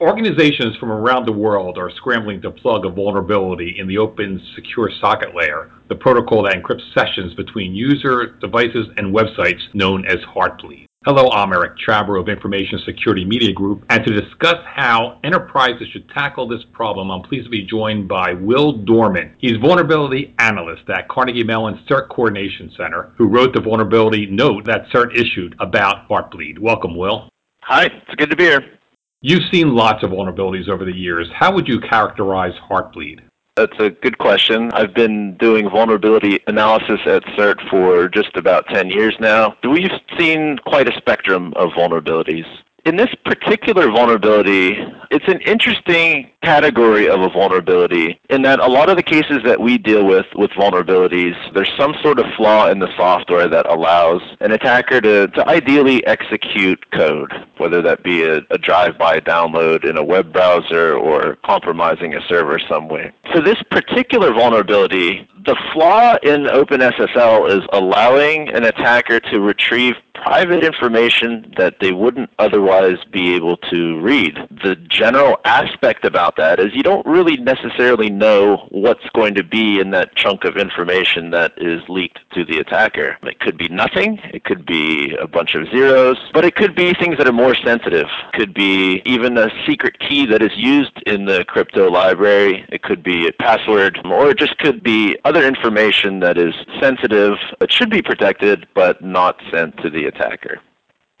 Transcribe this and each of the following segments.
Organizations from around the world are scrambling to plug a vulnerability in the open secure socket layer, the protocol that encrypts sessions between user, devices, and websites known as Heartbleed. Hello, I'm Eric Chabrow of Information Security Media Group, and to discuss how enterprises should tackle this problem, I'm pleased to be joined by Will Dormann. He's vulnerability analyst at Carnegie Mellon CERT Coordination Center, who wrote the vulnerability note that CERT issued about Heartbleed. Welcome, Will. Hi, it's good to be here. You've seen lots of vulnerabilities over the years. How would you characterize Heartbleed? That's a good question. I've been doing vulnerability analysis at CERT for just about 10 years now. We've seen quite a spectrum of vulnerabilities. In this particular vulnerability, it's an interesting category of a vulnerability in that a lot of the cases that we deal with with vulnerabilities, there's some sort of flaw in the software that allows an attacker to, to ideally execute code, whether that be a, a drive-by download in a web browser or compromising a server some way. For this particular vulnerability, the flaw in OpenSSL is allowing an attacker to retrieve private information that they wouldn't otherwise be able to read. The general aspect about that is you don't really necessarily know what's going to be in that chunk of information that is leaked to the attacker. It could be nothing, it could be a bunch of zeros, but it could be things that are more sensitive. It could be even a secret key that is used in the crypto library. It could be a password, or it just could be other information that is sensitive. It should be protected, but not sent to the attacker.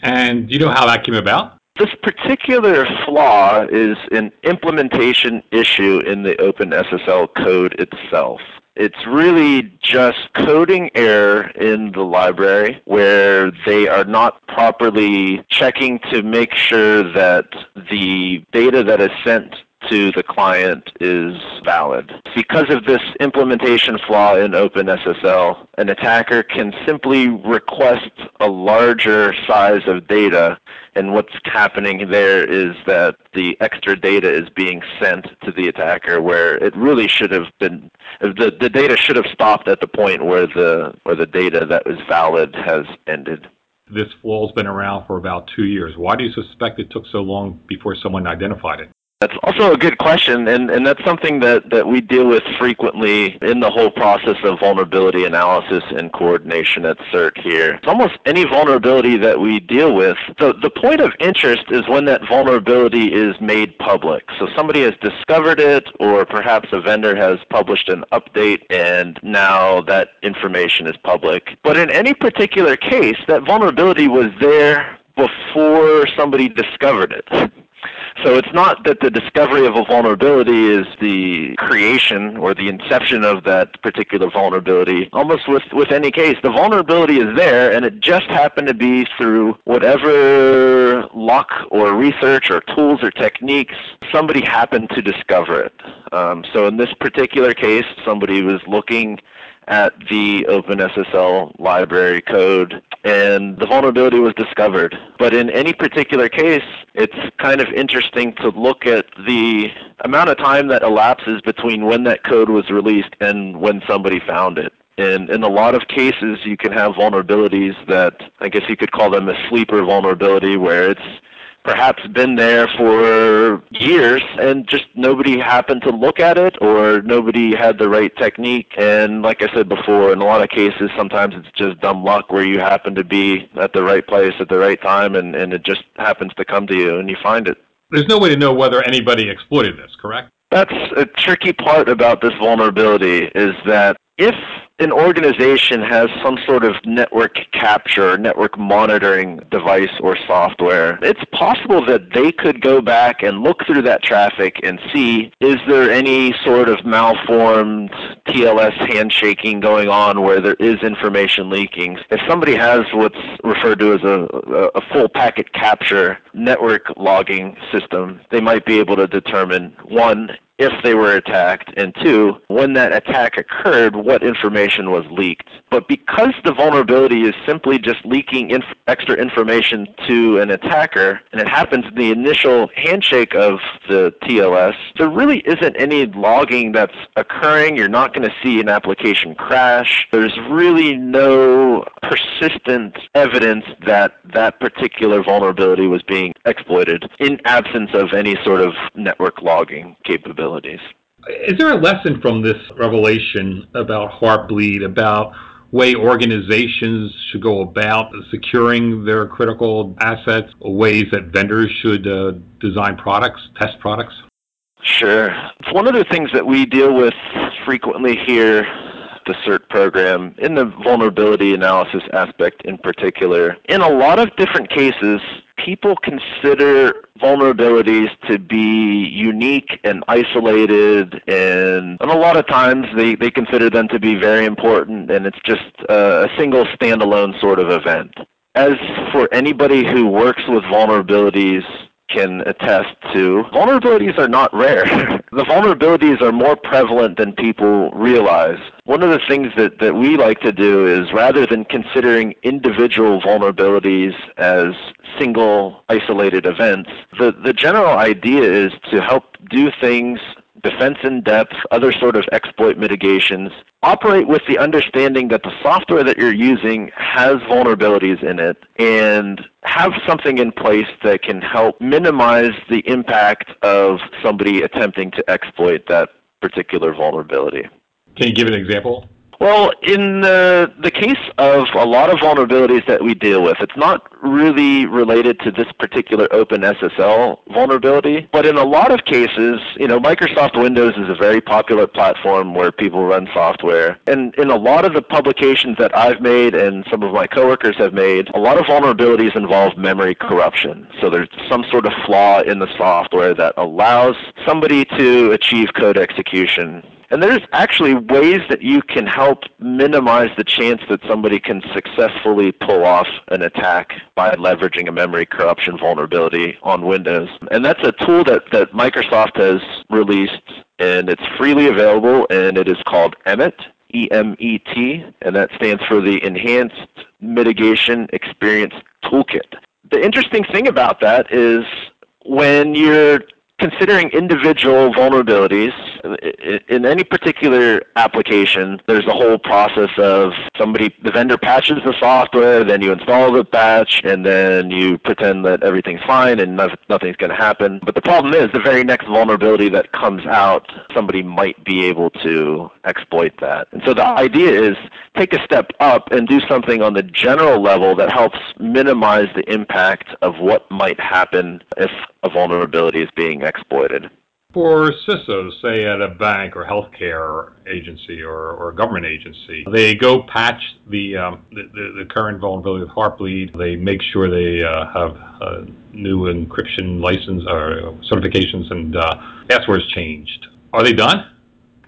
And you know how that came about? This particular flaw is an implementation issue in the OpenSSL code itself. It's really just coding error in the library where they are not properly checking to make sure that the data that is sent to the client is valid. Because of this implementation flaw in OpenSSL, an attacker can simply request a larger size of data and what's happening there is that the extra data is being sent to the attacker where it really should have been the, the data should have stopped at the point where the where the data that was valid has ended. This flaw's been around for about two years. Why do you suspect it took so long before someone identified it? That's also a good question, and, and that's something that, that we deal with frequently in the whole process of vulnerability analysis and coordination at CERT here. It's Almost any vulnerability that we deal with, the, the point of interest is when that vulnerability is made public. So somebody has discovered it, or perhaps a vendor has published an update, and now that information is public. But in any particular case, that vulnerability was there before somebody discovered it. So it's not that the discovery of a vulnerability is the creation or the inception of that particular vulnerability. Almost with, with any case, the vulnerability is there and it just happened to be through whatever luck or research or tools or techniques, somebody happened to discover it. Um, so in this particular case, somebody was looking at the OpenSSL library code and the vulnerability was discovered. But in any particular case, it's kind of interesting to look at the amount of time that elapses between when that code was released and when somebody found it. And in a lot of cases, you can have vulnerabilities that I guess you could call them a sleeper vulnerability, where it's perhaps been there for years and just nobody happened to look at it or nobody had the right technique. And like I said before, in a lot of cases, sometimes it's just dumb luck where you happen to be at the right place at the right time and, and it just happens to come to you and you find it. There's no way to know whether anybody exploited this, correct? That's a tricky part about this vulnerability is that if an organization has some sort of network capture, network monitoring device or software, it's possible that they could go back and look through that traffic and see is there any sort of malformed TLS handshaking going on where there is information leaking. If somebody has what's referred to as a, a full packet capture network logging system, they might be able to determine one, if they were attacked, and two, when that attack occurred, what information was leaked. But because the vulnerability is simply just leaking inf- extra information to an attacker, and it happens in the initial handshake of the TLS, there really isn't any logging that's occurring. You're not going to see an application crash. There's really no persistent evidence that that particular vulnerability was being exploited in absence of any sort of network logging Is there a lesson from this revelation about Heartbleed, about way organizations should go about securing their critical assets, ways that vendors should uh, design products, test products? Sure. It's one of the things that we deal with frequently here the CERT program in the vulnerability analysis aspect in particular. In a lot of different cases, people consider vulnerabilities to be unique and isolated and, and a lot of times they, they consider them to be very important and it's just a, a single standalone sort of event. As for anybody who works with vulnerabilities can attest to, vulnerabilities are not rare. the vulnerabilities are more prevalent than people realize. One of the things that, that we like to do is rather than considering individual vulnerabilities as single isolated events, the, the general idea is to help do things defense in depth, other sort of exploit mitigations. Operate with the understanding that the software that you're using has vulnerabilities in it and have something in place that can help minimize the impact of somebody attempting to exploit that particular vulnerability. Can you give an example? Well, in the, the case of a lot of vulnerabilities that we deal with, it's not really related to this particular OpenSSL vulnerability, but in a lot of cases, you know, Microsoft Windows is a very popular platform where people run software. And in a lot of the publications that I've made and some of my coworkers have made, a lot of vulnerabilities involve memory corruption. So there's some sort of flaw in the software that allows somebody to achieve code execution and there's actually ways that you can help minimize the chance that somebody can successfully pull off an attack by leveraging a memory corruption vulnerability on Windows. And that's a tool that, that Microsoft has released and it's freely available and it is called EMET. E-M-E-T, and that stands for the Enhanced Mitigation Experience Toolkit. The interesting thing about that is when you're considering individual vulnerabilities in any particular application, there's a whole process of somebody, the vendor patches the software, then you install the patch, and then you pretend that everything's fine and nothing's going to happen. But the problem is the very next vulnerability that comes out, somebody might be able to exploit that. And so the idea is take a step up and do something on the general level that helps minimize the impact of what might happen if a vulnerability is being exploited. For CISOs, say at a bank or healthcare agency or, or a government agency, they go patch the, um, the, the, the, current vulnerability with Heartbleed. They make sure they uh, have a new encryption license or certifications and uh, passwords changed. Are they done?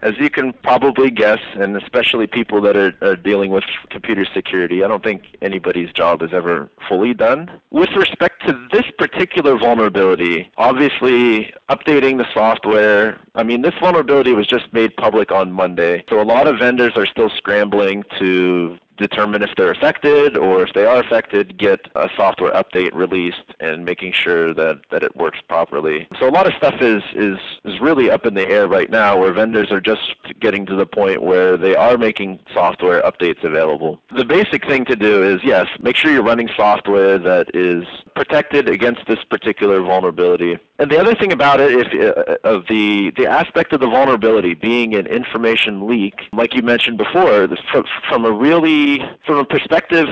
As you can probably guess, and especially people that are, are, dealing with computer security, I don't think anybody's job is ever fully done. With respect to this particular vulnerability, obviously updating the software, I mean, this vulnerability was just made public on Monday, so a lot of vendors are still scrambling to determine if they're affected or if they are affected, get a software update released and making sure that, that it works properly. So a lot of stuff is, is, is really up in the air right now where vendors are just getting to the point where they are making software updates available. The basic thing to do is, yes, make sure you're running software that is protected against this particular vulnerability. And the other thing about it, if, uh, of the, the aspect of the vulnerability being an information leak, like you mentioned before, from, from a really from a perspective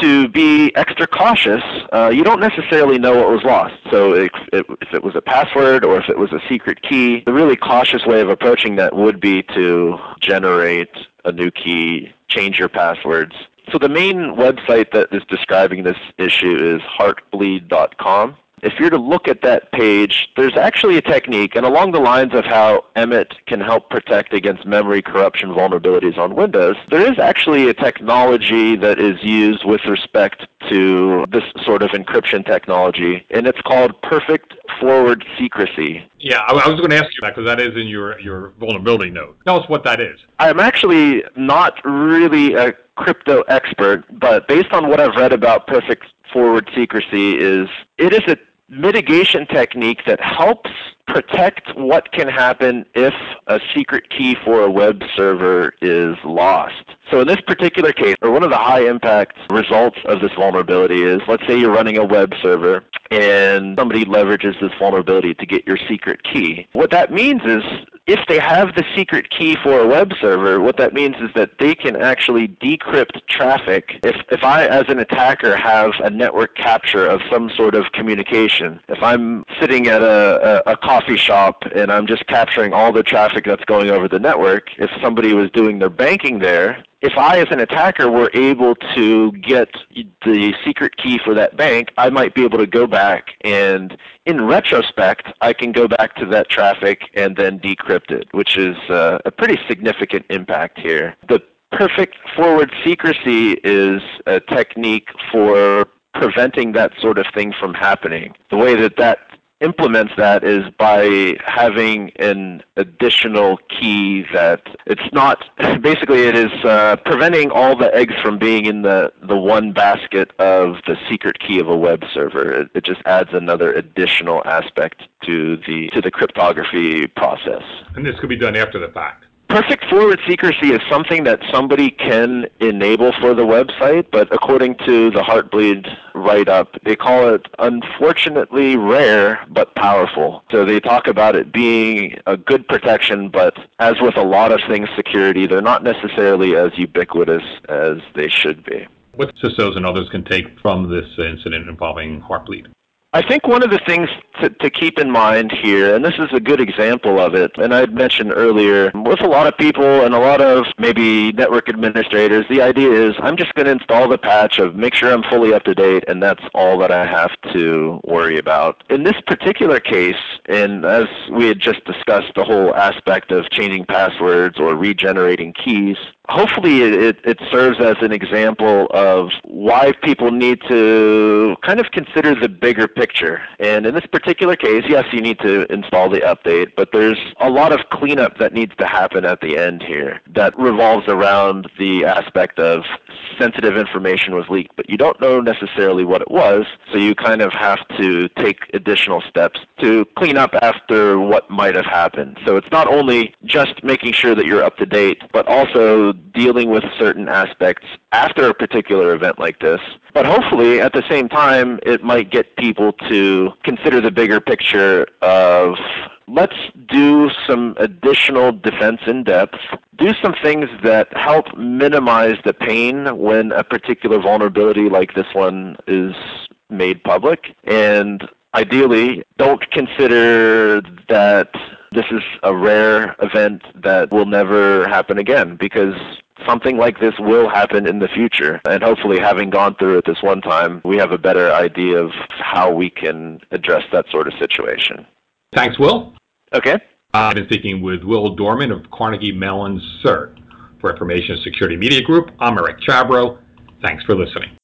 to be extra cautious, uh, you don't necessarily know what was lost. So if, if it was a password or if it was a secret key, the really cautious way of approaching that would be to generate a new key, change your passwords. So the main website that is describing this issue is heartbleed.com if you're to look at that page, there's actually a technique, and along the lines of how EMET can help protect against memory corruption vulnerabilities on Windows, there is actually a technology that is used with respect to this sort of encryption technology, and it's called perfect forward secrecy. Yeah, I, I was going to ask you that because that is in your, your vulnerability note. Tell us what that is. I'm actually not really a crypto expert, but based on what I've read about perfect forward secrecy is it is a mitigation technique that helps protect what can happen if a secret key for a web server is lost. So in this particular case, or one of the high impact results of this vulnerability is, let's say you're running a web server and somebody leverages this vulnerability to get your secret key. What that means is if they have the secret key for a web server, what that means is that they can actually decrypt traffic. If, if I, as an attacker, have a network capture of some sort of communication, if I'm sitting at a, a, a coffee shop and I'm just capturing all the traffic that's going over the network, if somebody was doing their banking there, if I, as an attacker, were able to get the secret key for that bank, I might be able to go back and, in retrospect, I can go back to that traffic and then decrypt it, which is uh, a pretty significant impact here. The perfect forward secrecy is a technique for preventing that sort of thing from happening. The way that that implements that is by having an additional key that it's not basically it is uh, preventing all the eggs from being in the, the one basket of the secret key of a web server. It, it just adds another additional aspect to the to the cryptography process. And this could be done after the fact. Perfect forward secrecy is something that somebody can enable for the website, but according to the Heartbleed write-up, they call it unfortunately rare but powerful. So they talk about it being a good protection, but as with a lot of things security, they're not necessarily as ubiquitous as they should be. What CISOs and others can take from this incident involving Heartbleed? I think one of the things to, to, keep in mind here, and this is a good example of it, and I had mentioned earlier, with a lot of people and a lot of maybe network administrators, the idea is I'm just going to install the patch of make sure I'm fully up to date, and that's all that I have to worry about. In this particular case, and as we had just discussed the whole aspect of changing passwords or regenerating keys, hopefully it, it serves as an example of why people need to kind of consider the bigger picture. And in this particular case, yes, you need to install the update, but there's a lot of cleanup that needs to happen at the end here that revolves around the aspect of sensitive information was leaked, but you don't know necessarily what it was, so you kind of have to take additional steps to clean up after what might have happened. So it's not only just making sure that you're up to date, but also dealing with certain aspects after a particular event like this. But hopefully, at the same time, it might get people to consider the bigger picture of let's do some additional defense in depth, do some things that help minimize the pain when a particular vulnerability like this one is made public, and ideally don't consider that this is a rare event that will never happen again because something like this will happen in the future. And hopefully, having gone through it this one time, we have a better idea of how we can address that sort of situation. Thanks, Will. Okay. Uh, I've been speaking with Will Dormann of Carnegie Mellon CERT. For Information Security Media Group, I'm Eric Chabrow. Thanks for listening.